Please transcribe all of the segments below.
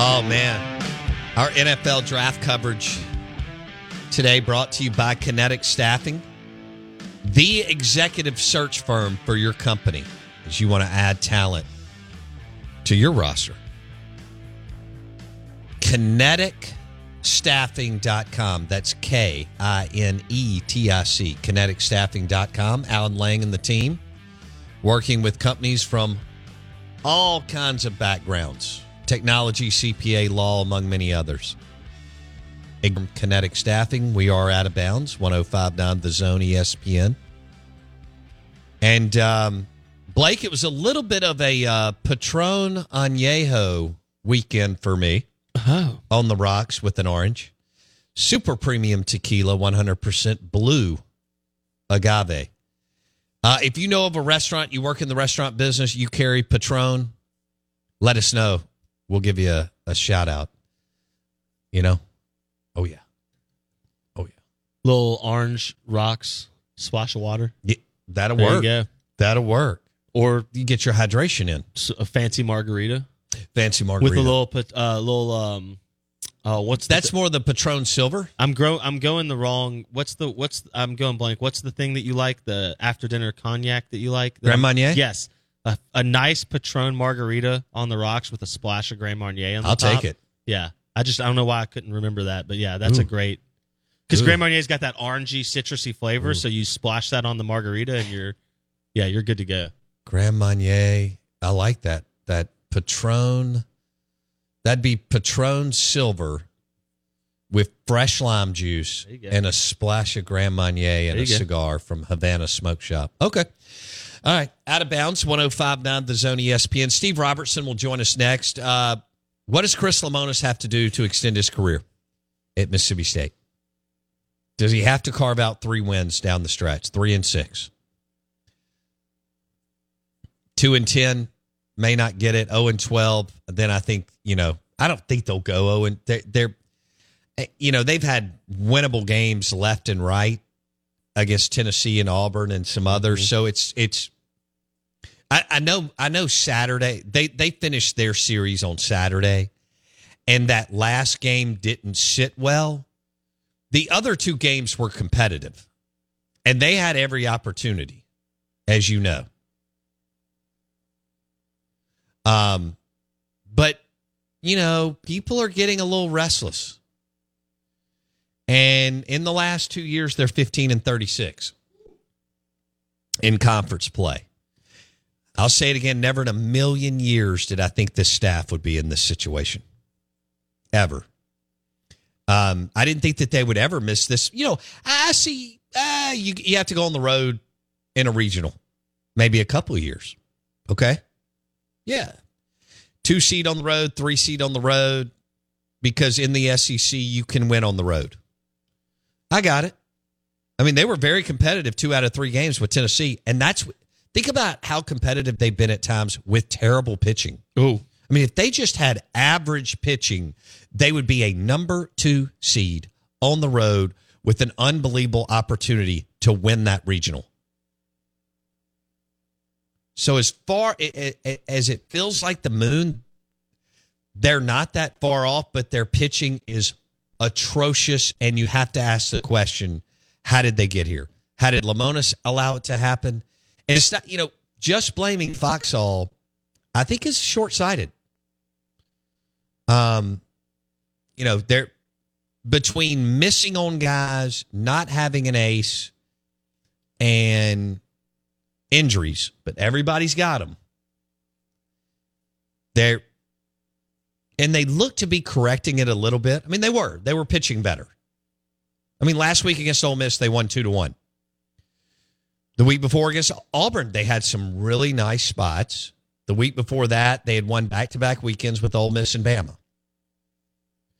Oh man, our NFL draft coverage today brought to you by Kinetic Staffing, the executive search firm for your company as you want to add talent to your roster. Kineticstaffing.com. That's K I N E T I C. Kineticstaffing.com. Alan Lang and the team working with companies from all kinds of backgrounds technology, CPA, law, among many others. Ingram Kinetic Staffing, we are out of bounds, 1059 The Zone ESPN. And um, Blake, it was a little bit of a uh, Patron Añejo weekend for me Oh. on the rocks with an orange. Super premium tequila, 100% blue agave. Uh, if you know of a restaurant, you work in the restaurant business, you carry Patron, let us know. We'll give you a, a shout out. You know? Oh, yeah. Oh, yeah. Little orange rocks, splash of water. yeah that'll There you work. go. That'll work. Or You get your hydration in. s- a fancy margarita, Fancy margarita. with a little, uh, little, um, uh, what's the That's more the Patron Silver. I'm grow. I'm going the wrong. What's the? What's? I'm going blank. What's the thing that you like? The after dinner cognac that you like? Grand Marnier? Yes. A, a nice Patron margarita on the rocks with a splash of Grand Marnier on the I'll top. take it. Yeah. I just I don't know why I couldn't remember that, but yeah, that's a great. Because Grand Marnier's got that orangey, citrusy flavor, so you splash that on the margarita, and you're, yeah, you're good to go. Grand Marnier. I like that. That Patron. That'd be Patron Silver with fresh lime juice There you go. and a splash of Grand Marnier and a go. cigar from Havana Smoke Shop. Okay. All right. Out of bounds, 1059 The Zone ESPN. Steve Robertson will join us next. Uh, what does Chris Lemonis have to do to extend his career at Mississippi State? Does he have to carve out three wins down the stretch? Three and six. Two and ten may not get it. Zero and twelve. Then I think you know. I don't think they'll go zero and they're, they're eh, you know they've had winnable games left and right against Tennessee and Auburn and some others. So it's it's. I, I know I know Saturday they they finished their series on Saturday, and that last game didn't sit well. The other two games were competitive, and they had every opportunity, as you know. Um, but you know, people are getting a little restless. And in the last two years, they're 15 and 36 in conference play. I'll say it again never in a million years did I think this staff would be in this situation. Ever. Um, I didn't think that they would ever miss this. You know, I see uh, you you have to go on the road in a regional, maybe a couple years. Okay, yeah, two seed on the road, three seed on the road, because in the SEC you can win on the road. I got it. I mean, they were very competitive two out of three games with Tennessee, and that's think about how competitive they've been at times with terrible pitching. Oh, I mean, if they just had average pitching, they would be a number two seed on the road with an unbelievable opportunity to win that regional. So, as far as it feels like the moon, they're not that far off, but their pitching is atrocious. And you have to ask the question how did they get here? How did Lemonis allow it to happen? And it's not, you know, just blaming Foxhall, I think is short sighted. Um, you know, they're between missing on guys, not having an ace, and injuries, but everybody's got them. They're and they looked to be correcting it a little bit. I mean, they were. They were pitching better. I mean, last week against Ole Miss, they won two to one. The week before against Auburn, they had some really nice spots. The week before that, they had won back to back weekends with Ole Miss and Bama.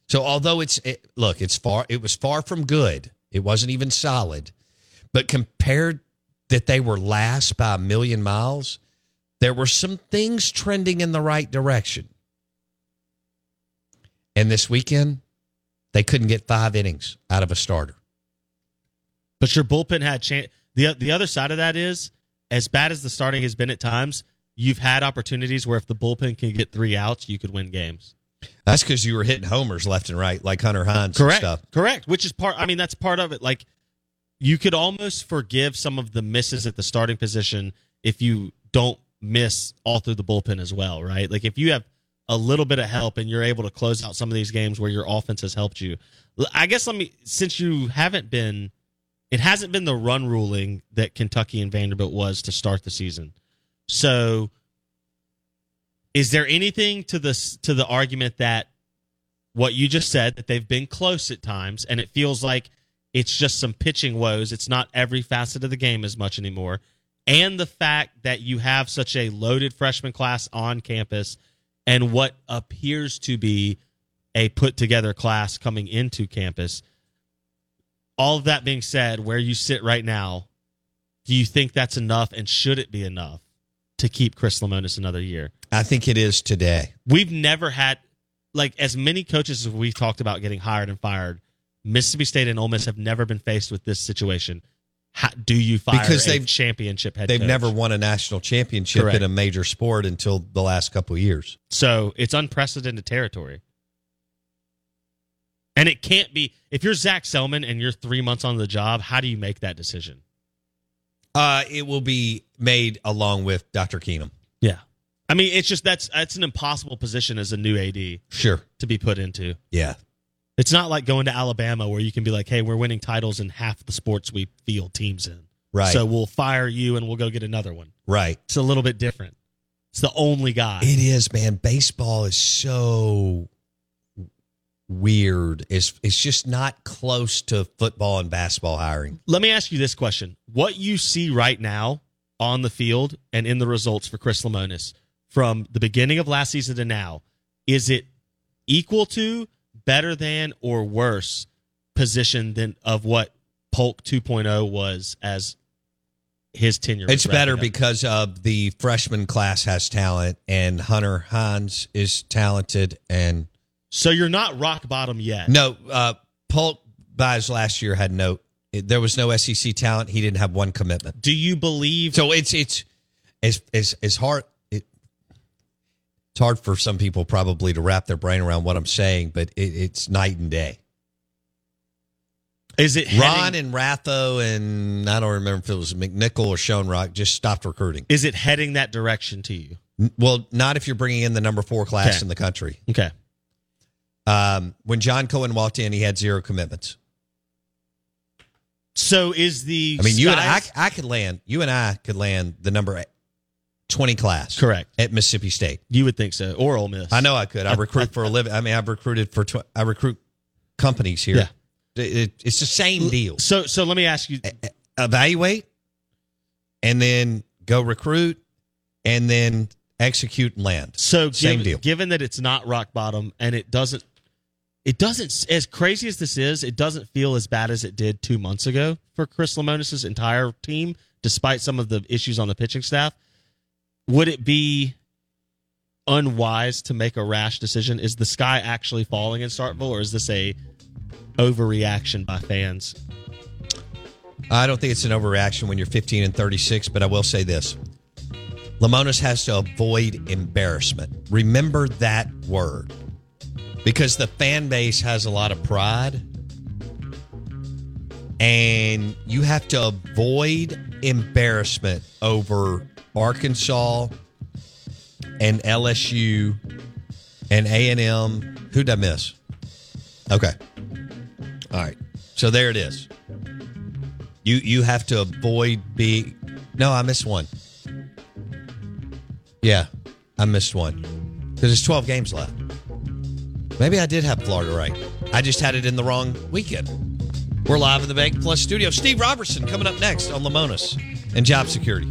So although it's it, look, it's far it was far from good. It wasn't even solid. But compared that they were last by a million miles, there were some things trending in the right direction. And this weekend, they couldn't get 5 innings out of a starter. But your bullpen had chance the the other side of that is as bad as the starting has been at times, you've had opportunities where if the bullpen can get 3 outs, you could win games. That's because you were hitting homers left and right, like Hunter Hines. Correct. stuff. Correct. Which is part. I mean, that's part of it. Like you could almost forgive some of the misses at the starting position if you don't miss all through the bullpen as well, right? Like if you have a little bit of help and you're able to close out some of these games where your offense has helped you. I guess let me since you haven't been it hasn't been the run ruling that Kentucky and Vanderbilt was to start the season. So is there anything to this to the argument that what you just said that they've been close at times and it feels like it's just some pitching woes. It's not every facet of the game as much anymore. And the fact that you have such a loaded freshman class on campus and what appears to be a put together class coming into campus. All of that being said, where you sit right now, do you think that's enough and should it be enough to keep Chris Lemonis another year? I think it is today. We've never had like as many coaches as we've talked about getting hired and fired. Mississippi State and Ole Miss have never been faced with this situation. How, do you fire because they've championship head? They've coach? never won a national championship Correct. in a major sport until the last couple of years. So it's unprecedented territory. And it can't be if you're Zach Selmon and you're three months on the job, how do you make that decision? Uh, it will be made along with Dr. Keenum. Yeah. I mean, it's just that's that's an impossible position as a new AD Sure. to be put into. Yeah. It's not like going to Alabama where you can be like, hey, we're winning titles in half the sports we field teams in. Right. So we'll fire you and we'll go get another one. Right. It's a little bit different. It's the only guy. It is, man. Baseball is so weird. It's it's just not close to football and basketball hiring. Let me ask you this question. What you see right now on the field and in the results for Chris Lemonis from the beginning of last season to now, is it equal to, better than, or worse position than of what Polk 2.0 was as his tenure? It's better up? because of the freshman class has talent and Hunter Hines is talented and So you're not rock bottom yet. no uh Polk by his last year had no there was no SEC talent. He didn't have one commitment. Do you believe So it's it's it's it's, it's hard. It, it's hard for some people probably to wrap their brain around what I'm saying, but it, it's night and day. is it Ron heading, and Ratho and I don't remember if it was McNichol or Schoenrock just stopped recruiting. is it heading that direction to you? Well, not if you're bringing in the number four class Okay. in the country. Okay. Um, when John Cohen walked in, he had zero commitments. So is the I mean, you and I, I could land. You and I could land the number twenty class, Correct. at Mississippi State. You would think so, or Ole Miss. I know I could. I recruit for a living. I mean, I've recruited for. Tw- I recruit companies here. Yeah. It- it's the same deal. So so let me ask you. Evaluate, and then go recruit, and then execute and land. So Same given, deal. given that it's not rock bottom and it doesn't, it doesn't as crazy as this is, it doesn't feel as bad as it did two months ago for Chris Lemonis' entire team, despite some of the issues on the pitching staff. Would it be unwise to make a rash decision? Is the sky actually falling in Starkville, or is this a overreaction by fans? I don't think it's an overreaction when you're 15 and 36, but I will say this. Lemonis has to avoid embarrassment. Remember that word. Because the fan base has a lot of pride. And you have to avoid embarrassment over Arkansas and LSU and A&M. Who'd I miss? Okay. All right. So there it is. You you have to avoid being. No, I missed one. Yeah, I missed one because there's 12 games left. Maybe I did have Florida right. I just had it in the wrong weekend. We're live in the BankPlus studio. Steve Robertson coming up next on Lemonis and job security.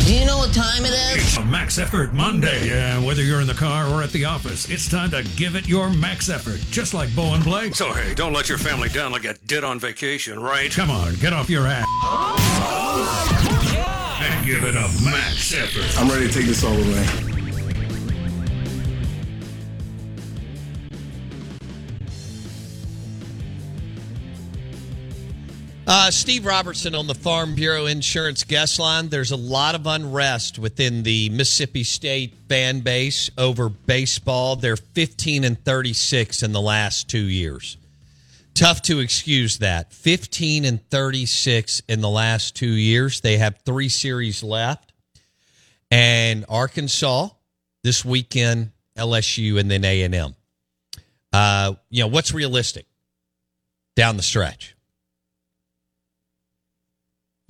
Do you know what time it is? It's a Max Effort Monday. Yeah, whether you're in the car or at the office, it's time to give it your max effort, just like Bo and Blake. So, hey, don't let your family down like a did on vacation, right? Come on, get off your ass. Oh and give it a max effort. I'm ready to take this all the way. Uh, Steve Robertson on the Farm Bureau Insurance guest line. There's a lot of unrest within the Mississippi State fan base over baseball. They're 15 and 36 in the last two years. Tough to excuse that. 15 and 36 in the last two years. They have three series left. And Arkansas this weekend, LSU, and then A&M. Uh, you know, what's realistic down the stretch?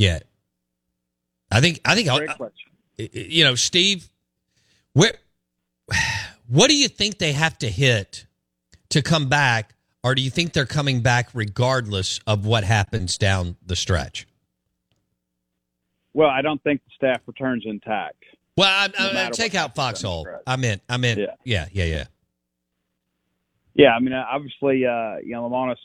Yeah. I think I think Great you know, Steve, where what do you think they have to hit to come back or do you think they're coming back regardless of what happens down the stretch? Well, I don't think the staff returns intact. Well, I, No I, matter take out Foxhall. I meant I meant Yeah. yeah, yeah, yeah. Yeah, I mean, obviously, uh, you know, Lemonis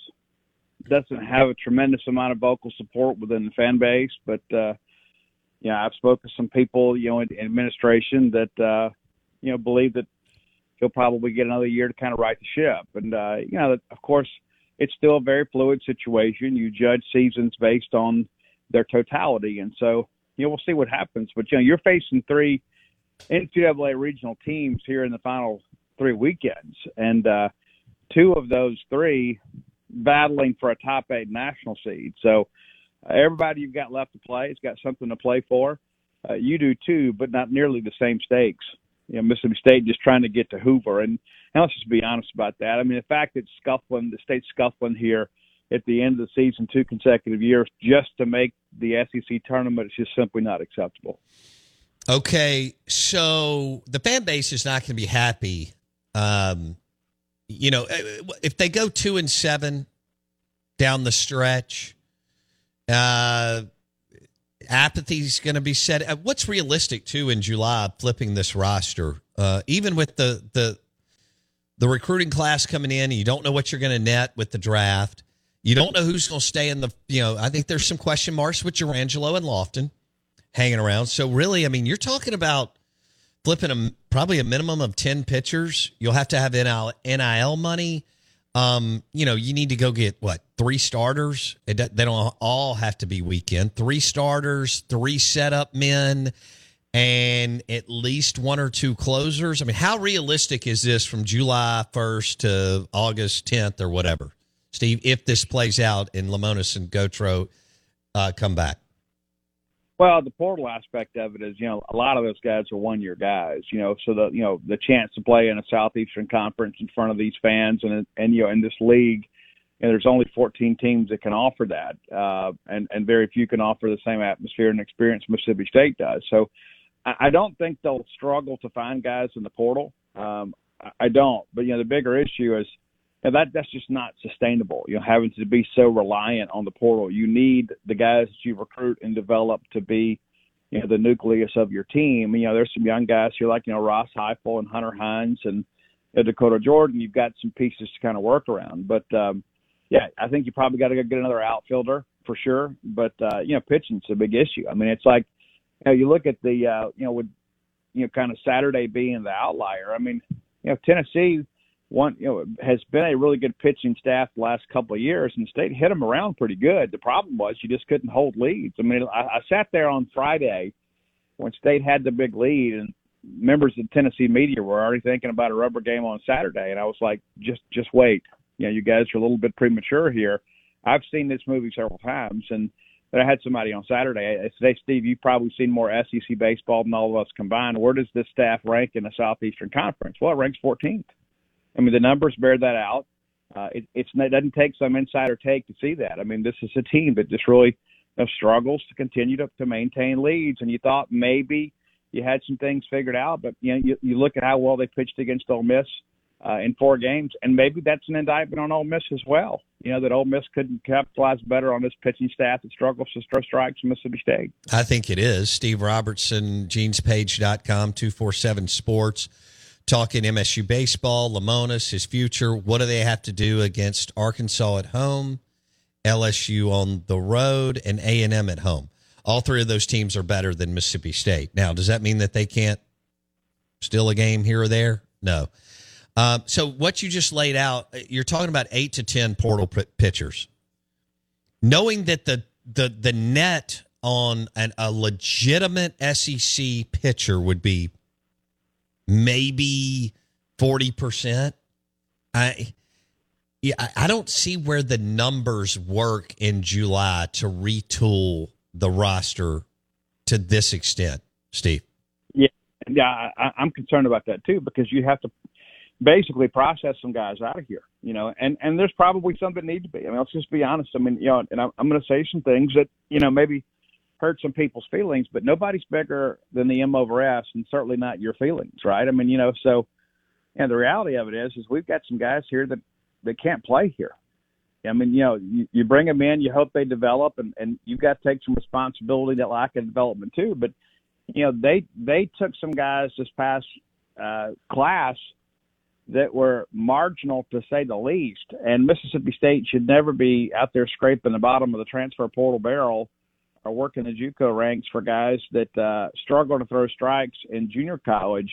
doesn't have a tremendous amount of vocal support within the fan base, but uh, you know, I've spoken to some people, you know, in, in administration that uh, you know believe that he'll probably get another year to kind of right the ship, and uh, you know, of course, it's still a very fluid situation. You judge seasons based on their totality, and so you know, we'll see what happens. But you know, you're facing three NCAA regional teams here in the final three weekends, and uh, two of those three battling for a top eight national seed. So uh, everybody you've got left to play has got something to play for. Uh, you do too, but not nearly the same stakes. You know, Mississippi State just trying to get to Hoover, and, and let's just be honest about that. I mean, the fact that scuffling, the state's scuffling here at the end of the season, two consecutive years, just to make the SEC tournament, is just simply not acceptable. Okay, so the fan base is not going to be happy. Um, you know, if they go two and seven down the stretch, uh, apathy's going to be set. Uh, what's realistic too in July? Flipping this roster, uh, even with the the the recruiting class coming in, you don't know what you're going to net with the draft. You don't know who's going to stay in the. You know, I think there's some question marks with Jurrangelo and Lofton hanging around. So really, I mean, you're talking about flipping a probably a minimum of ten pitchers. You'll have to have NIL, NIL money. Um, you know, you need to go get what three starters. It, they don't all have to be weekend. Three starters, three setup men, and at least one or two closers. I mean, how realistic is this from July first to August tenth or whatever, Steve? If this plays out and Lemonis and Gautreau uh, come back. Well, the portal aspect of it is, you know, a lot of those guys are one year guys, you know, so the you know, the chance to play in a southeastern conference in front of these fans and and you know, in this league, and there's only 14 teams that can offer that, uh, and and very few can offer the same atmosphere and experience Mississippi State does. So, I, I don't think they'll struggle to find guys in the portal. Um, I don't, but you know, the bigger issue is that that's just not sustainable. You know, having to be so reliant on the portal. You need the guys that you recruit and develop to be, you know, the nucleus of your team. You know, there's some young guys here like you know Ross Heifel and Hunter Hines and you know, Dakota Jordan. You've got some pieces to kind of work around, but um, yeah, I think you probably got to go get another outfielder for sure. But uh, you know, pitching's a big issue. I mean, it's like you know, you look at the uh, you know with you know kind of Saturday being the outlier. I mean, you know, Tennessee one you know has been a really good pitching staff the last couple of years, and State hit them around pretty good. The problem was you just couldn't hold leads. I mean, I, I sat there on Friday when State had the big lead, and members of Tennessee media were already thinking about a rubber game on Saturday, and I was like, just just wait. You know, you guys are a little bit premature here. I've seen this movie several times, and but I had somebody on Saturday. "Hey, Steve, you've probably seen more SEC baseball than all of us combined. Where does this staff rank in the Southeastern Conference?" Well, it ranks 14th. I mean, the numbers bear that out. Uh, it, it's, it doesn't take some insider take to see that. I mean, this is a team that just really you struggles to continue to, to maintain leads. And you thought maybe you had some things figured out, but you know, you, you look at how well they pitched against Ole Miss uh, in four games, and maybe that's an indictment on Ole Miss as well. You know that Ole Miss couldn't capitalize better on this pitching staff that struggles to throw strikes in Mississippi State. I think it is. Steve Robertson, genespage.com, 247 Sports talking MSU baseball, Lemonis, his future. What do they have to do against Arkansas at home, LSU on the road, and A and M at home? All three of those teams are better than Mississippi State. Now, does that mean that they can't steal a game here or there? No. Um, so what you just laid out, you're talking about eight to ten portal p- pitchers. Knowing that the the the net on an, a legitimate SEC pitcher would be maybe 40%. I yeah, I don't see where the numbers work in July to retool the roster to this extent, Steve. Yeah, yeah, I, I'm concerned about that too because you have to basically process some guys out of here, you know, and and there's probably some that need to be. I mean, let's just be honest. I mean, you know, and I'm, I'm going to say some things that you know maybe hurt some people's feelings, but nobody's bigger than the M over S, and certainly not your feelings, right? I mean, you know, so and the reality of it is, is we've got some guys here that that can't play here. I mean, you know, you, you bring them in, you hope they develop, and and you've got to take some responsibility that lack of development too. But you know, they they took some guys this past uh, class that were marginal to say the least, and Mississippi State should never be out there scraping the bottom of the transfer portal barrel or working the JUCO ranks for guys that uh, struggle to throw strikes in junior college,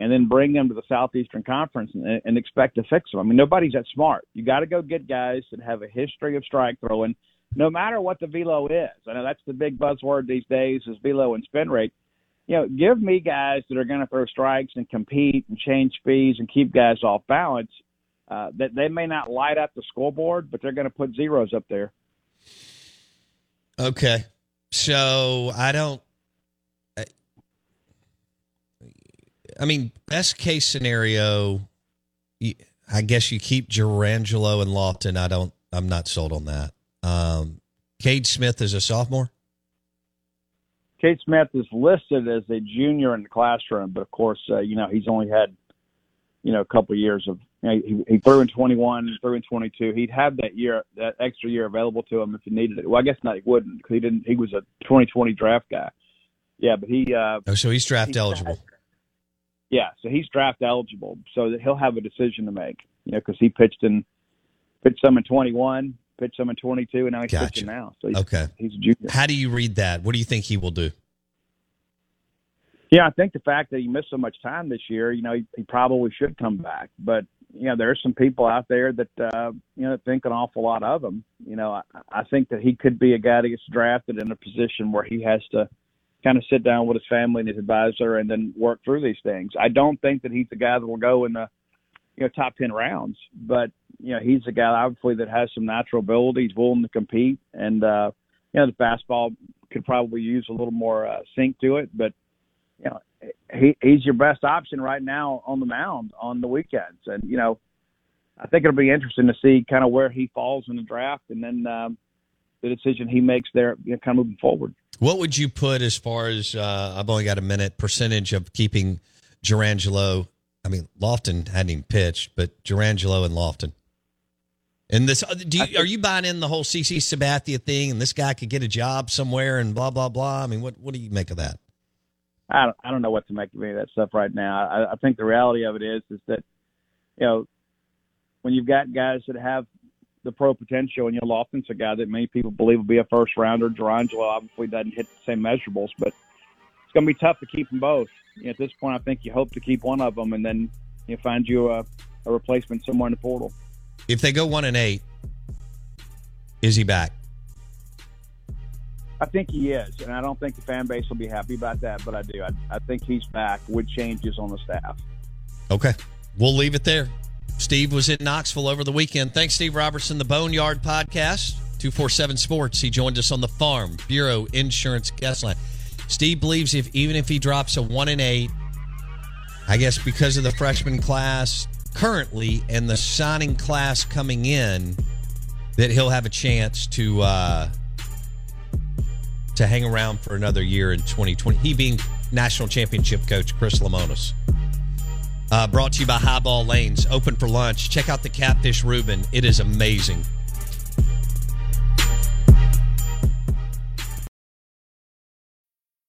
and then bring them to the Southeastern Conference and, and expect to fix them. I mean, nobody's that smart. You got to go get guys that have a history of strike throwing, no matter what the velo is. I know that's the big buzzword these days is velo and spin rate. You know, give me guys that are going to throw strikes and compete and change speeds and keep guys off balance. Uh, that they may not light up the scoreboard, but they're going to put zeros up there. Okay. So I don't. I mean, best case scenario, I guess you keep Jurrangelo and Lofton. I don't. I'm not sold on that. Um, Cade Smith is a sophomore. Cade Smith is listed as a junior in the classroom, but of course, uh, you know he's only had, you know, a couple years of You know, he, he threw in 21, threw in 22. He'd have that year, that extra year available to him if he needed it. Well, I guess not. He wouldn't because he didn't. He was a 2020 draft guy. Yeah, but he. Uh, Oh, so he's draft eligible. yeah, so he's draft eligible, so that he'll have a decision to make. You know, because he pitched in pitched some in 21, pitched some in 22, and now he's Gotcha. pitching now. So he's, Okay. he's a junior. How do you read that? What do you think he will do? Yeah, I think the fact that he missed so much time this year, you know, he, he probably should come back. But you know, there are some people out there that uh, you know think an awful lot of him. You know, I, I think that he could be a guy that gets drafted in a position where he has to kind of sit down with his family and his advisor and then work through these things. I don't think that he's the guy that will go in the you know top ten rounds, but you know, he's a guy obviously that has some natural ability. He's willing to compete, and uh, you know, the fastball could probably use a little more uh, sink to it, but you know, he he's your best option right now on the mound on the weekends, and you know, I think it'll be interesting to see kind of where he falls in the draft, and then um, the decision he makes there, you know, kind of moving forward. What would you put as far as uh, I've only got a minute percentage of keeping Jurrangelo? I mean, Lofton hadn't even pitched, but Jurrangelo and Lofton. And this, uh, do you, are you buying in the whole CC Sabathia thing? And this guy could get a job somewhere, and blah blah blah. I mean, what what do you make of that? I don't, I don't know what to make of any of that stuff right now. I, I think the reality of it is is that you know when you've got guys that have the pro potential, and you know Lofton's a guy that many people believe will be a first rounder. Jurrangelo obviously doesn't hit the same measurables, but it's going to be tough to keep them both. You know, at this point, I think you hope to keep one of them, and then you know, find you a, a replacement somewhere in the portal. If they go one and eight, is he back? I think he is, and I don't think the fan base will be happy about that, but I do. I, I think he's back with changes on the staff. Okay. We'll leave it there. Steve was in Knoxville over the weekend. Thanks, Steve Robertson, the Boneyard Podcast, 247 Sports. He joined us on the Farm Bureau Insurance Guest Line. Steve believes if even if he drops a one and eight, I guess because of the freshman class currently and the signing class coming in, that he'll have a chance to uh, to hang around for another year in 2020. He being national championship coach Chris Lemonis. Uh, brought to you by Highball Lanes, open for lunch. Check out the Catfish Reuben. It is amazing.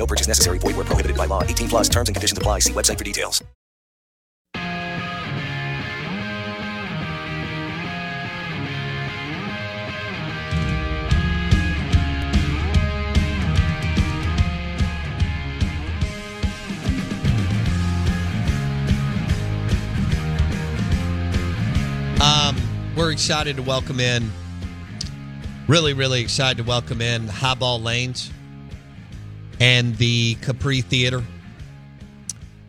No purchase necessary. Void where prohibited by law. 18 plus terms and conditions apply. See website for details. Um, we're excited to welcome in, really, really excited to welcome in Highball Lanes and the Capri Theater.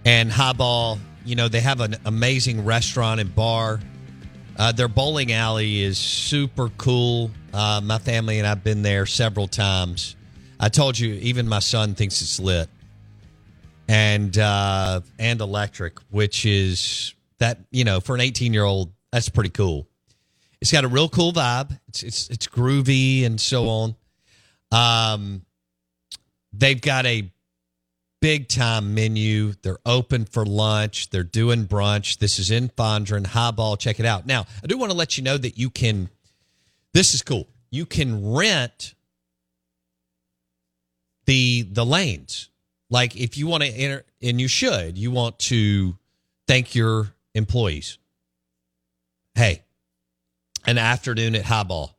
And Highball, you know, they have an amazing restaurant and bar. Uh, their bowling alley is super cool. Uh, my family and I've been there several times. I told you, even my son thinks it's lit. And uh, and electric, which is that you know for an 18 year old that's pretty cool. It's got a real cool vibe. It's it's it's groovy and so on. Um, they've got a big time menu. They're open for lunch. They're doing brunch. This is in Fondren. Highball. Check it out. Now, I do want to let you know that you can. This is cool. You can rent the the lanes. Like if you want to enter, and you should, you want to thank your employees. Hey, an afternoon at Highball.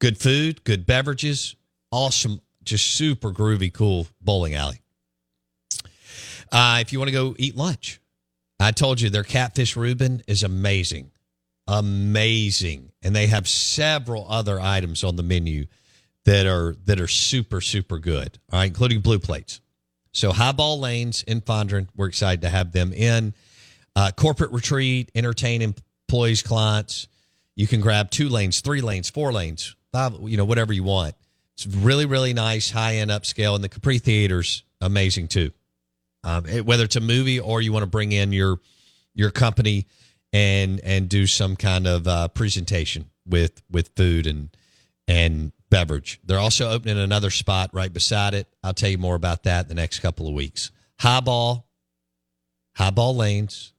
Good food, good beverages, awesome, just super groovy, cool bowling alley. Uh, if you want to go eat lunch, I told you their catfish Reuben is amazing, amazing, and they have several other items on the menu that are that are super super good. All right, including blue plates. So highball lanes in Fondren, we're excited to have them in. Uh, corporate retreat, entertain employees, clients. You can grab two lanes, three lanes, four lanes, five, you know, whatever you want. It's really, really nice, high end upscale. And the Capri Theater's amazing too. Um, it- whether it's a movie or you want to bring in your your company and and do some kind of uh, presentation with with food and and beverage. They're also opening another spot right beside it. I'll tell you more about that in the next couple of weeks. Highball, Highball Lanes,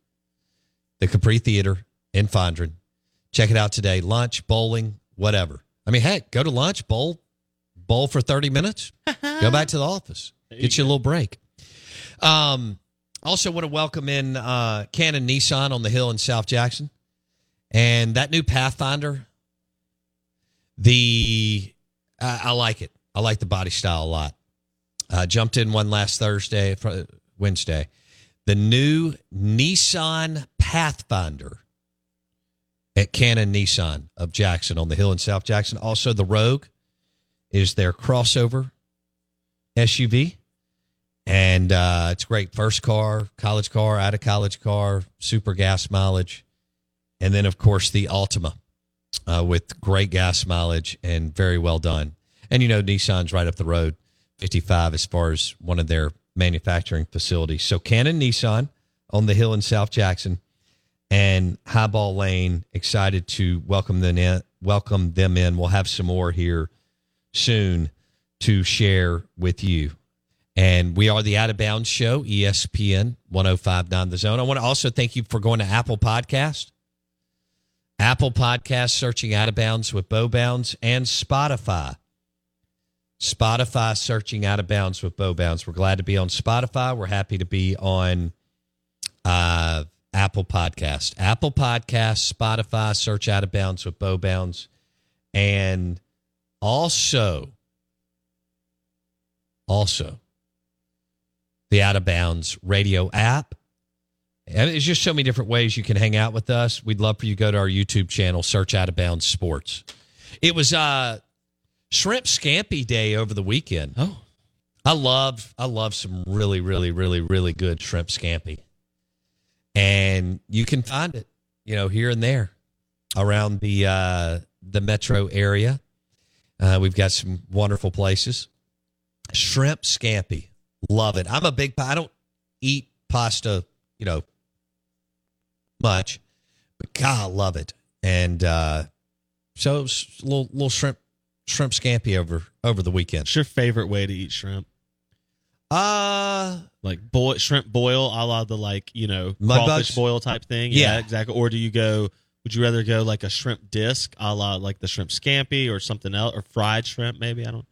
the Capri Theater in Fondren. Check it out today. Lunch, bowling, whatever. I mean, heck, go to lunch, bowl, bowl for 30 minutes, go back to the office, get you a little break. Um, also want to welcome in uh, Cannon Nissan on the hill in South Jackson. And that new Pathfinder, the I, I like it. I like the body style a lot. Uh, jumped in one last Thursday, Wednesday. The new Nissan Pathfinder at Cannon Nissan of Jackson on the hill in South Jackson. Also, the Rogue is their crossover SUV. And uh, it's great. First car, college car, out of college car, super gas mileage. And then, of course, the Altima uh, with great gas mileage and very well done. And, you know, Nissan's right up the road, 55 as far as one of their manufacturing facilities. So, Cannon Nissan on the hill in South Jackson and Highball Lane, excited to welcome them in. Welcome them in. We'll have some more here soon to share with you. And we are the Out of Bounds Show, ESPN 1059 The Zone. I want to also thank you for going to Apple Podcast, Apple Podcast, searching Out of Bounds with Bo Bounds, and Spotify. Spotify, searching Out of Bounds with Bo Bounds. We're glad to be on Spotify. We're happy to be on uh, Apple Podcast. Apple Podcast, Spotify, search Out of Bounds with Bo Bounds. And also, also, the Out of Bounds radio app. And there's just so many different ways you can hang out with us. We'd love for you to go to our YouTube channel, search Out of Bounds Sports. It was uh Shrimp Scampi Day over the weekend. Oh. I love I love some really, really, really, really good shrimp scampi. And you can find it, you know, here and there around the uh the metro area. Uh, we've got some wonderful places. Shrimp scampi. Love it. I'm a big I don't eat pasta, you know, much, but God, I love it. And uh, so it was a little little shrimp shrimp scampi over over the weekend. What's your favorite way to eat shrimp? Uh like boil shrimp boil, a la the like you know Mud crawfish bugs? boil type thing. Yeah. exactly. Or do you go? Would you rather go like a shrimp disc, a la like the shrimp scampi, or something else, or fried shrimp? Maybe I don't.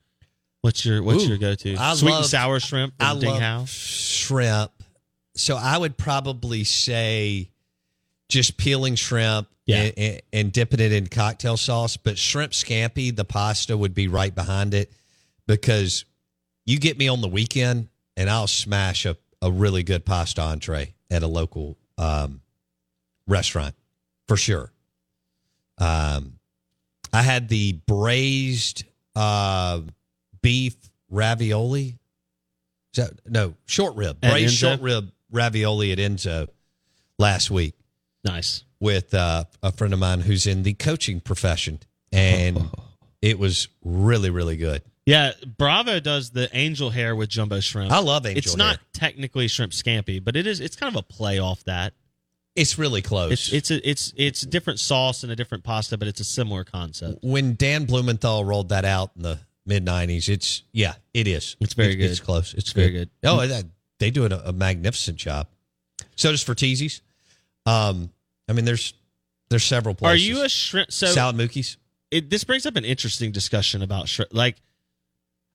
What's your What's Ooh, your go to? Sweet and sour shrimp I Ding love shrimp. So I would probably say just peeling shrimp Yeah. and, and, and dipping it in cocktail sauce. But shrimp scampi, the pasta would be right behind it because you get me on the weekend and I'll smash a, a really good pasta entree at a local um, restaurant for sure. Um, I had the braised uh, beef ravioli. That, no, short rib. Braised short rib ravioli at Enzo last week Nice. with uh, a friend of mine who's in the coaching profession. And it was really, really good. Yeah, Bravo does the angel hair with jumbo shrimp. I love angel It's not technically shrimp scampi, but it is. It's kind of a play off that. It's really close. It's it's a, it's it's a different sauce and a different pasta, but it's a similar concept. when Dan Blumenthal rolled that out in the mid '90s, it's yeah, it is. It's very It- good. It's close. It's, It's very good. Oh, that, they do a, a magnificent job. So does Fratesi's. Um, I mean, there's there's several places. Are you a shrimp? So Sal & Mookie's? it this brings up an interesting discussion about shrimp. Like,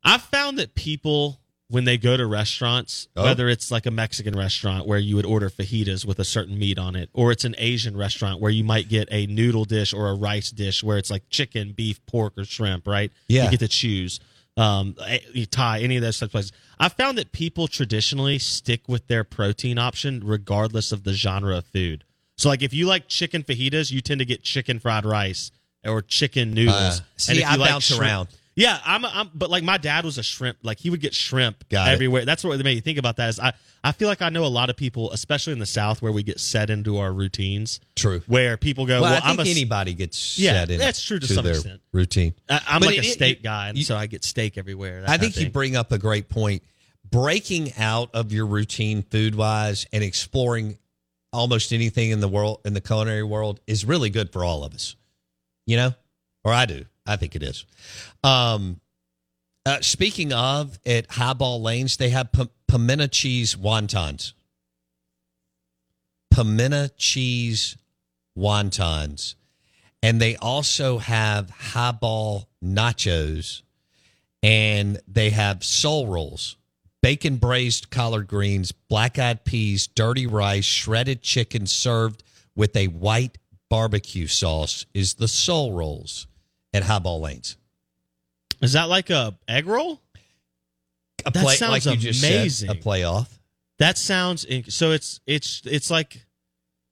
I've found that people when they go to restaurants, Oh. whether it's like a Mexican restaurant where you would order fajitas with a certain meat on it, or it's an Asian restaurant where you might get a noodle dish or a rice dish where it's like chicken, beef, pork, or shrimp, right? Yeah. you get to choose. Um, you Thai, any of those types of places. I found that people traditionally stick with their protein option regardless of the genre of food. So, like, if you like chicken fajitas, you tend to get chicken fried rice or chicken noodles. Uh, And see, if you I like bounce shrimp- around. Yeah, I'm, I'm. But like, my dad was a shrimp. Like, he would get shrimp Got it. everywhere. That's what made me think about that. Is I, I feel like I know a lot of people, especially in the South, where we get set into our routines. True. Where people go, well, well, I think I'm a, anybody gets Yeah, set in that's true to to some their extent. routine. I, I'm But like it- a it- steak guy, and you- so I get steak everywhere. I think you bring up a great point. Breaking out of your routine food wise and exploring almost anything in the world in the culinary world is really good for all of us. You know? Or I do. I think it is. Um uh, speaking of at Highball Lanes, they have p- pimento cheese wontons. Pimento cheese wontons. And they also have highball nachos and they have soul rolls, bacon braised collard greens, black eyed peas, dirty rice, shredded chicken served with a white barbecue sauce is the soul rolls at Highball Lanes. Is that like a egg roll? A That play, sounds like amazing. said, a playoff. That sounds inc- so. It's it's it's like,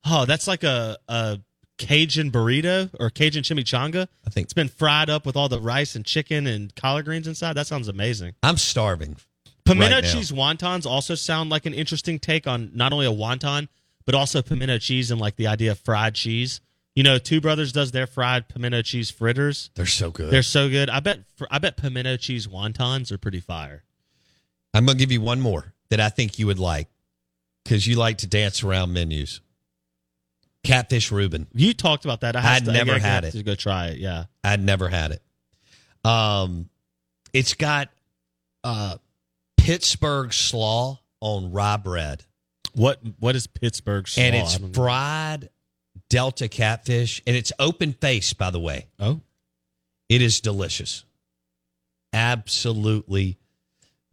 oh, that's like a a Cajun burrito or Cajun chimichanga. I think It's been fried up with all the rice and chicken and collard greens inside. That sounds amazing. I'm starving. Pimento right cheese wontons also sound like an interesting take on not only a wonton but also pimento cheese and like the idea of fried cheese. You know, Two Brothers does their fried pimento cheese fritters. They're so good. They're so good. I bet I bet pimento cheese wontons are pretty fire. I'm going to give you one more that I think you would like because you like to dance around menus. Catfish Reuben. You talked about that. I to, never I had it. To go try it. Yeah. I'd never had it. Um, it's got uh, Pittsburgh slaw on rye bread, What what is Pittsburgh slaw? and it's fried Delta catfish, and it's open face. By the way, Oh, it is delicious, absolutely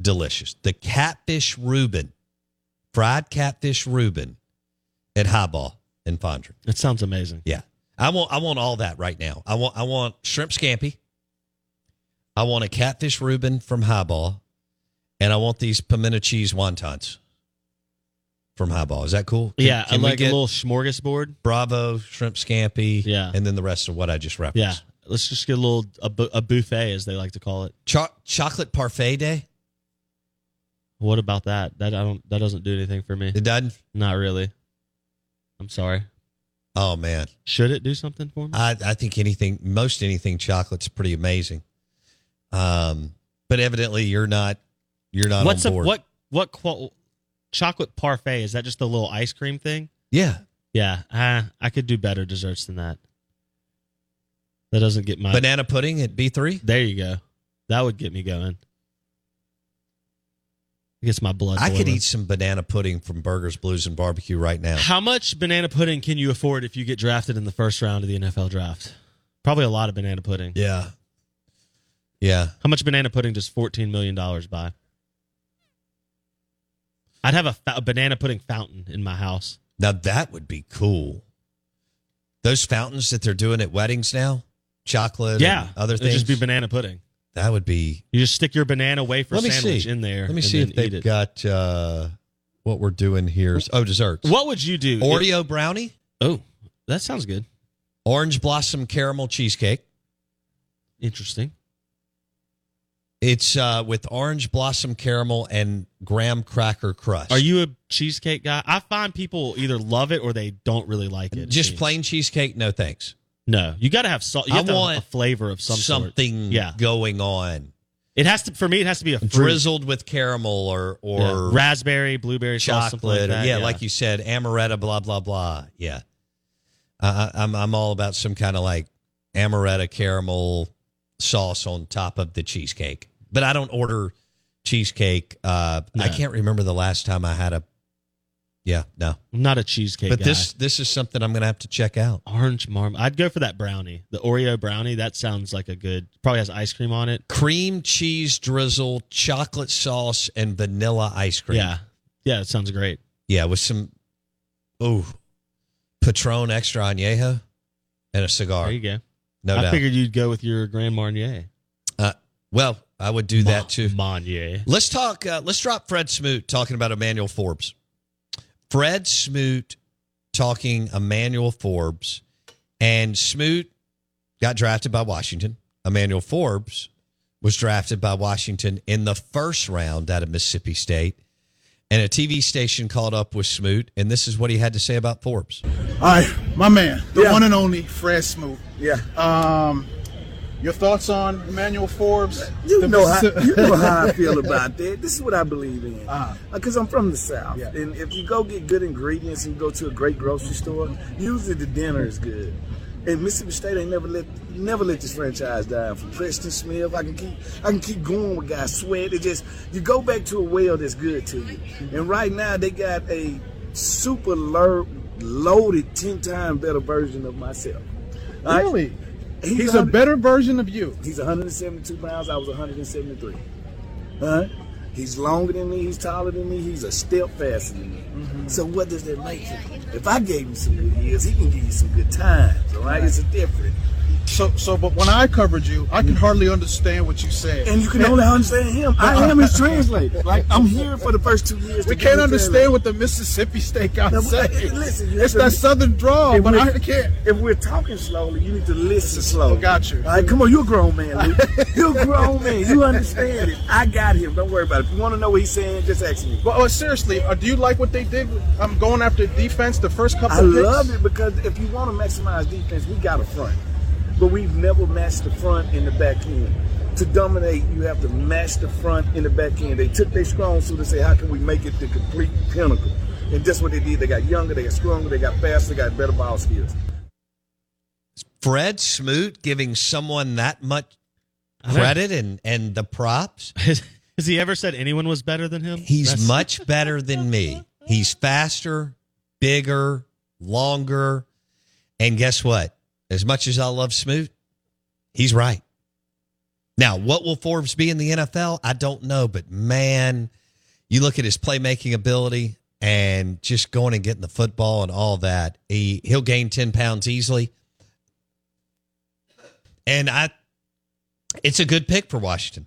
delicious. The catfish Reuben, fried catfish Reuben, at Highball in Fondren. it sounds amazing. Yeah. I want I want all that right now. I want I want shrimp scampi. I want a catfish Reuben from Highball. And I want these pimento cheese wontons from Highball. Is that cool? Can- yeah, I can like a little smorgasbord. Bravo, shrimp scampi, Yeah. and then the rest of what I just referenced. Yeah, let's just get a little a, bu- a buffet as they like to call it. Cho- chocolate parfait day. What about that? That I don't. That doesn't do anything for me. It doesn't. Not really. I'm sorry. Oh man, Should it do something for me? I I think anything, most anything chocolate's pretty amazing. Um, but evidently you're not. You're not What's on a what what qual- chocolate parfait? Is that just the little ice cream thing? Yeah, Yeah, uh, I could do better desserts than that. That doesn't get my. banana pudding at B three. there you go. That would get me going. It gets my blood. I could eat some banana pudding from Burgers, Blues, and Barbecue right now. How much banana pudding can you afford if you get drafted in the first round of the NFL draft? Probably a lot of banana pudding. Yeah. Yeah. How much banana pudding does fourteen million dollars buy? I'd have a, a banana pudding fountain in my house. Now that would be cool. Those fountains that they're doing at weddings now, chocolate, yeah, other it'd things. just be banana pudding. that would be. You just stick your banana wafer sandwich see in there. Let me and see if they've got uh, what we're doing here. Oh, desserts. What would you do? Oreo brownie, oh, that sounds good. orange blossom caramel cheesecake. Interesting. It's uh, with orange blossom caramel and graham cracker crust. Are you a cheesecake guy? I find people either love it or they don't really like it. just plain cheesecake? No thanks. No, you got to have salt. You I have to have want a flavor of some sort. something Yeah. going on. It has to for me. It has to be a fruit. drizzled with caramel or or Yeah. raspberry, blueberry sauce, like chocolate. that, yeah, yeah. like you said, amaretto, blah blah blah. Yeah, I, I- I'm I'm all about some kind of like amaretto caramel sauce on top of the cheesecake. But I don't order cheesecake. Uh, I can't remember the last time I had a. Yeah, no, I'm not a cheesecake. but guy. this this is something I'm gonna have to check out. orange marm. I'd go for that brownie, the Oreo brownie. That sounds like a good. Probably has ice cream on it. Cream cheese drizzle, chocolate sauce, and vanilla ice cream. Yeah, yeah, it sounds great. Yeah, with some oh Patron extra añejo and a cigar. There you go. No I doubt. figured you'd go with your Grand Marnier. Uh, well, I would do that too. Marnier. Let's talk. Uh, let's drop Fred Smoot talking about Emmanuel Forbes. Fred Smoot talking Emmanuel Forbes, and Smoot got drafted by Washington. Emmanuel Forbes was drafted by Washington in the first round out of Mississippi State. And a TV station called up with Smoot, and this is what he had to say about Forbes. All right, my man, the Yeah. one and only Fred Smoot. Yeah. Um, your thoughts on Emmanuel Forbes? You know, how, you know how I feel about that. This is what I believe in. Uh-huh. Because I'm from the South. Yeah. And if you go get good ingredients and you go to a great grocery store, usually the dinner is good. And Mississippi State ain't never let never let this franchise die. From Preston Smith, I can keep I can keep going with guys sweat. It just you go back to a well that's good to you. And right now they got a super lo- loaded ten times better version of myself. Right? Really? He's He's a better version of you. He's 172 pounds. I was 173. Huh? He's longer than me. He's taller than me. He's a step faster than me. Mm-hmm. So what does that make him? If I gave him some good years, he can give you some good times. All right, it's a different. So, so, but when I covered you, I could hardly understand what you said. And you can only understand him. I am his translator. Like I'm here for the first two years. We can't understand translator. what the Mississippi State guy No, say. listen, it's that southern drawl, but I can't. If we're talking slowly, you need to listen slowly. got you. All right, come on, you're a grown man, Luke. You're a grown man. You understand it. I got him. Don't worry about it. If you want to know what he's saying, just ask me. Well, uh, seriously, uh, do you like what they did? I'm going after defense the first couple I of picks. love it because if you want to maximize defense, we got a front. But we've never matched the front and the back end. To dominate, you have to match the front and the back end. They took their strong suit and say, how can we make it the complete pinnacle? And that's what they did. They got younger, they got stronger, they got faster, they got better ball skills. Fred Smoot giving someone that much credit and and the props. Has, has he ever said anyone was better than him? He's That's- much better than me. He's faster, bigger, longer, and guess what? As much as I love Smoot, he's right. Now, what will Forbes be in the NFL? I don't know, but man, you look at his playmaking ability and just going and getting the football and all that. He he'll gain ten pounds easily, and I, it's a good pick for Washington.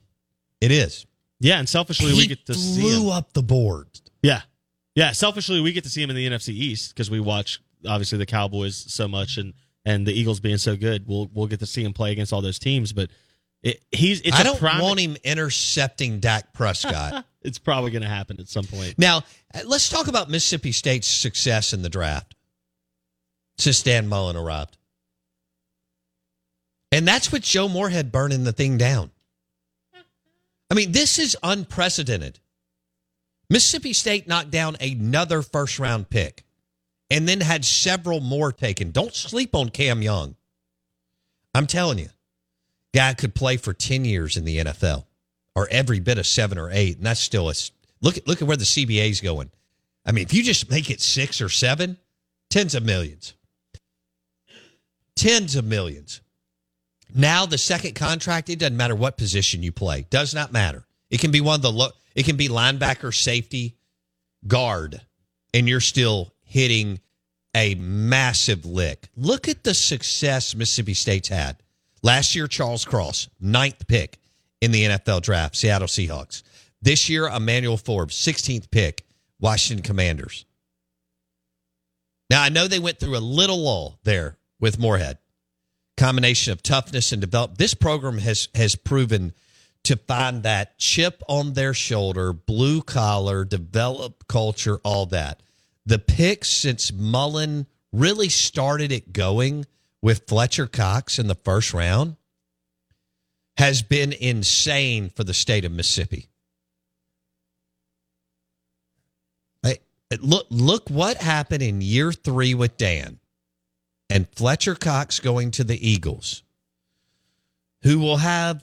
It is. Yeah, and selfishly we get to see him. Blew up the board. Yeah, yeah. Selfishly, we get to see him in the NFC East because we watch obviously the Cowboys so much and and the Eagles being so good. We'll we'll get to see him play against all those teams. But it, he's it's I don't prime- want him intercepting Dak Prescott. it's probably going to happen at some point. now, let's talk about Mississippi State's success in the draft since Dan Mullen arrived. And that's with Joe Moorhead burning the thing down. I mean, this is unprecedented. Mississippi State knocked down another first round pick and then had several more taken. Don't sleep on Cam Young. I'm telling you, guy could play for 10 years in the NFL or every bit of seven or eight. And that's still a look at look at where the CBA's going. I mean, if you just make it six or seven, tens of millions. Tens of millions. Now the second contract, it doesn't matter what position you play. Does not matter. It can be one of the low it can be linebacker, safety, guard, and you're still hitting a massive lick. Look at the success Mississippi State's had. Last year, Charles Cross, ninth pick in the NFL draft, Seattle Seahawks. This year, Emmanuel Forbes, 16th pick, Washington Commanders. Now, I know they went through a little lull there with Moorhead. Combination of toughness and develop. This program has has proven to find that chip on their shoulder, blue collar, develop culture, all that. The picks since Mullen really started it going with Fletcher Cox in the first round. has been insane for the state of Mississippi. Hey, look, look what happened in year three with Dan and Fletcher Cox going to the Eagles, who will have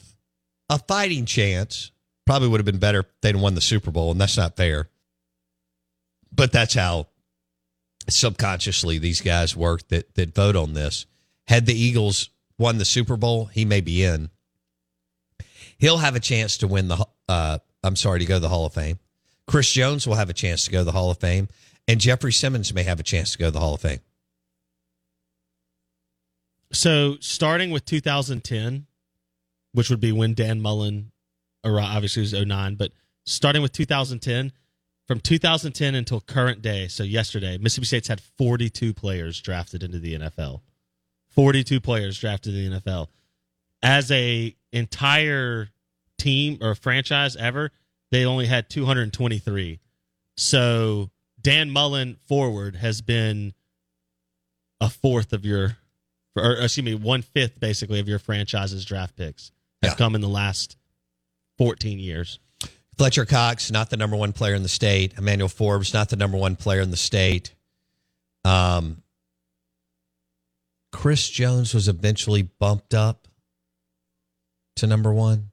a fighting chance. Probably would have been better if they'd won the Super Bowl, and that's not fair. But that's how subconsciously these guys work that that vote on this. Had the Eagles won the Super Bowl, he may be in. He'll have a chance to win the. Uh, I'm sorry to go to the Hall of Fame. Chris Jones will have a chance to go to the Hall of Fame, and Jeffrey Simmons may have a chance to go to the Hall of Fame. So starting with 2010, which would be when Dan Mullen, arrived, obviously it was 09, but starting with 2010, from 2010 until current day, so yesterday, Mississippi State's had 42 players drafted into the NFL. 42 players drafted in the NFL. As a entire team or franchise ever, they only had 223. So Dan Mullen forward has been a fourth of your, or excuse me, one fifth basically of your franchise's draft picks have Yeah. come in the last 14 years. Fletcher Cox, not the number one player in the state. Emmanuel Forbes, not the number one player in the state. Um, Chris Jones was eventually bumped up to number one.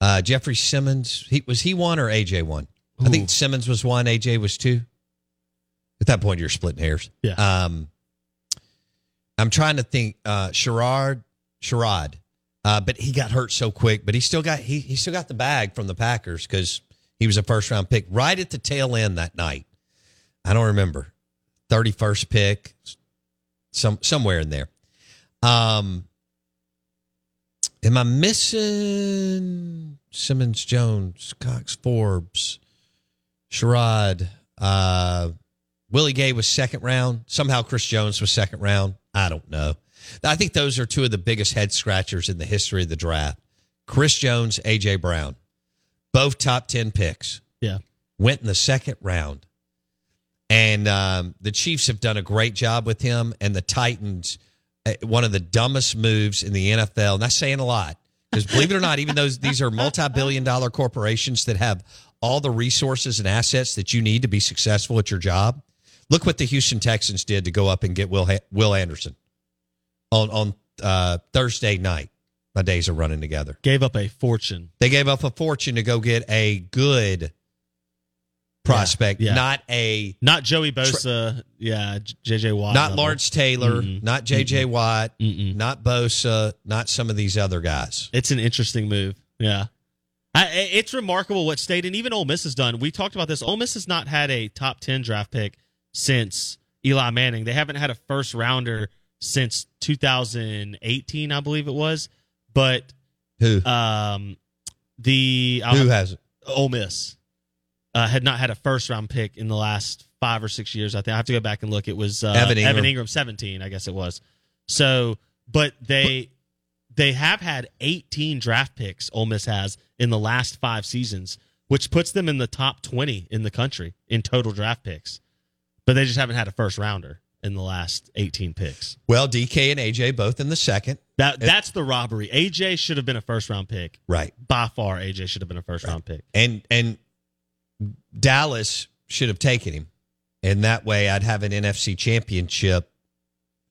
Uh, Jeffrey Simmons, he was he one or AJ one? I think Simmons was one, AJ was two. At that point, you're splitting hairs. Yeah. Um, I'm trying to think. Uh, Sherrod, Sherrod, uh, but he got hurt so quick. But he still got he he still got the bag from the Packers because he was a first round pick right at the tail end that night. I don't remember. 31st pick, some somewhere in there. Um, am I missing Simmons, Jones, Cox, Forbes, Sherrod? Uh, Willie Gay was second round. Somehow Chris Jones was second round. I don't know. I think those are two of the biggest head scratchers in the history of the draft. Chris Jones, AJ Brown, both top 10 picks. Yeah. Went in the second round. And um, the Chiefs have done a great job with him. And the Titans, eh, one of the dumbest moves in the NFL. And that's saying a lot. Because believe it or not, even though these are multi billion dollar corporations that have all the resources and assets that you need to be successful at your job, look what the Houston Texans did to go up and get Will, Ha- Will Anderson on, on uh, Thursday night. My days are running together. Gave up a fortune. They gave up a fortune to go get a good prospect, Yeah, yeah. not a Not Joey Bosa. yeah. JJ Watt. not level. Lawrence Taylor, Mm-mm. not JJ Watt, not Bosa, not some of these other guys. It's an interesting move. Yeah. I, it's remarkable what state and even Ole Miss has done. We talked about this. Ole Miss has not had a top 10 draft pick since Eli Manning. They haven't had a first rounder since 2018, I believe it was. But who? Um, the I'll Who has it? Ole Miss uh, had not had a first round pick in the last five or six years. I think I have to go back and look. It was uh, Evan Engram. Evan Engram, seventeen, I guess it was. So, but they they have had eighteen draft picks. Ole Miss has in the last five seasons, which puts them in the top twenty in the country in total draft picks. But they just haven't had a first rounder in the last eighteen picks. Well, DK and AJ both in the second. That that's the robbery. AJ should have been a first round pick. Right. By far, AJ should have been a first round pick. And and Dallas should have taken him. And that way I'd have an NFC championship,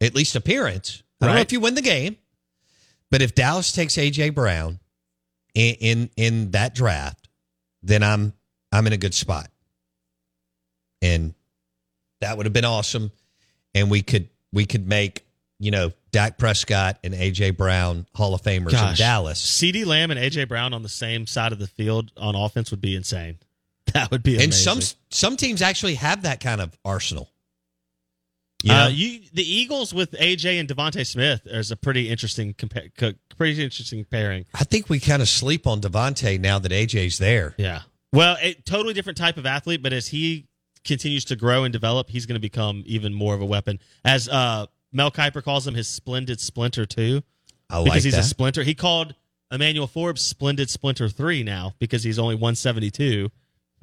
at least appearance. I don't know if you win the game, but if Dallas takes AJ Brown in, in in that draft, then I'm I'm in a good spot. And that would have been awesome. And we could we could make, you know, Dak Prescott and AJ Brown Hall of Famers in Dallas. CeeDee Lamb and AJ Brown on the same side of the field on offense would be insane. That would be amazing. And some some teams actually have that kind of arsenal. You uh, you the Eagles with AJ and DeVonta Smith is a pretty interesting compa- pretty interesting pairing. I think we kind of sleep on DeVonta now that AJ's there. Yeah. Well, a totally different type of athlete, but as he continues to grow and develop, he's going to become even more of a weapon. As uh, Mel Kiper calls him, his splendid splinter too. I like because he's a splinter. He called Emmanuel Forbes splendid splinter three now because he's only 172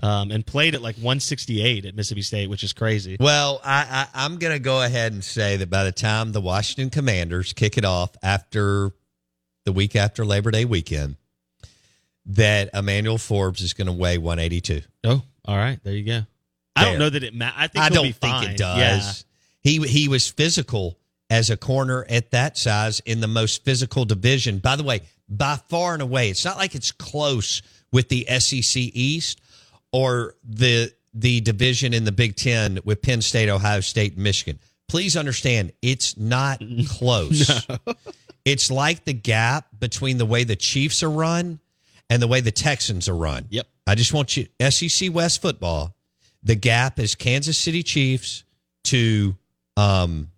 um, and played at like 168 at Mississippi State, which is crazy. Well, I, I, I'm going to go ahead and say that by the time the Washington Commanders kick it off after the the week after Labor Day weekend that Emmanuel Forbes is going to weigh 182. Oh, all right. There you go. I don't know that it matters. I think I don't think it does. Yeah. He he was physical as a corner at that size in the most physical division. By the way, by far and away, it's not like it's close with the SEC East or the the division in the Big Ten with Penn State, Ohio State, and Michigan. Please understand, it's not close. It's like the gap between the way the Chiefs are run and the way the Texans are run. Yep. I just want you SEC West football. The gap is Kansas City Chiefs to um,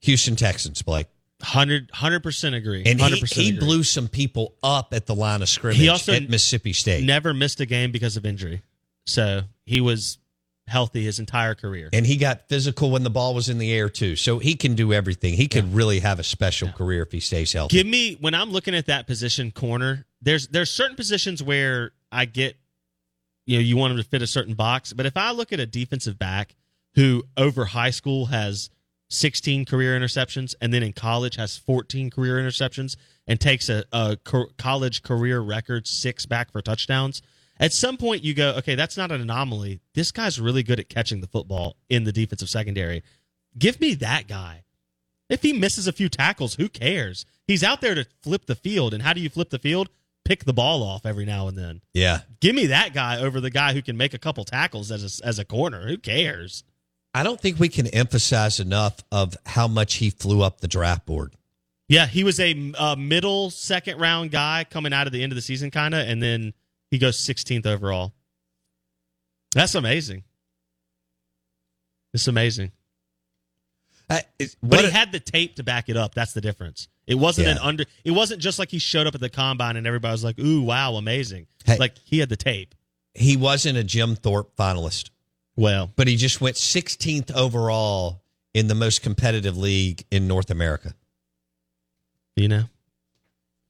Houston Texans, Blake. 100 percent agree. And he, 100% he agree. blew some people up at the line of scrimmage He also at Mississippi State. Never missed a game because of injury. So he was healthy his entire career. and he got physical when the ball was in the air too. So he can do everything. He could really have a special career if he stays healthy. Give me when I'm looking at that position corner. There's there's certain positions where I get, you know, you want him to fit a certain box. But if I look at a defensive back who over high school has 16 career interceptions and then in college has 14 career interceptions and takes a, a co- college career record six back for touchdowns. At some point, you go, okay, that's not an anomaly. This guy's really good at catching the football in the defensive secondary. Give me that guy. If he misses a few tackles, who cares? He's out there to flip the field. And how do you flip the field? Pick the ball off every now and then. Yeah. Give me that guy over the guy who can make a couple tackles as a, as a corner. Who cares? I don't think we can emphasize enough of how much he flew up the draft board. Yeah, he was a, a middle second round guy coming out of the end of the season, kind of, and then he goes 16th overall. That's amazing. It's amazing. Uh, it- But he a- had the tape to back it up. That's the difference. It wasn't an under. It wasn't just like he showed up at the combine and everybody was like, "Ooh, wow, amazing!" Hey. like he had the tape. he wasn't a Jim Thorpe finalist, Well, but he just went 16th overall in the most competitive league in North America. you know,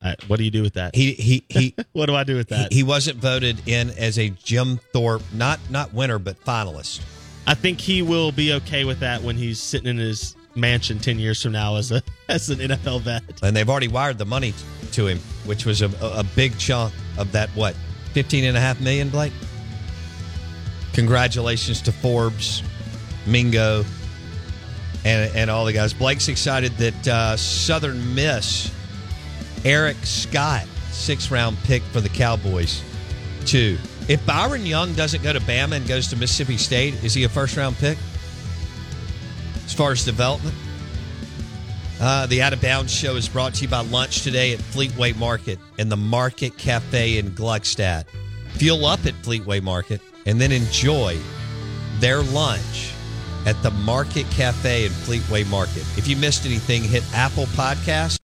I, what do you do with that? He he he what do I do with that? he wasn't voted in as a Jim Thorpe not not winner but finalist. I think he will be okay with that when he's sitting in his mansion ten years from now as a as an NFL vet. And they've already wired the money to him, which was a, a big chunk of that what 15 and a half million, Blake. Congratulations to Forbes, Mingo, and and all the guys. Blake's excited that uh, Southern Miss Eric Scott, six round pick for the Cowboys, too. If Byron Young doesn't go to Bama and goes to Mississippi State, is he a first round pick? As far as development, uh, the Out of Bounds show is brought to you by lunch today at Fleetway Market and the Market Cafe in Gluckstadt. Fuel up at Fleetway Market and then enjoy their lunch at the Market Cafe in Fleetway Market. If you missed anything, hit Apple Podcast.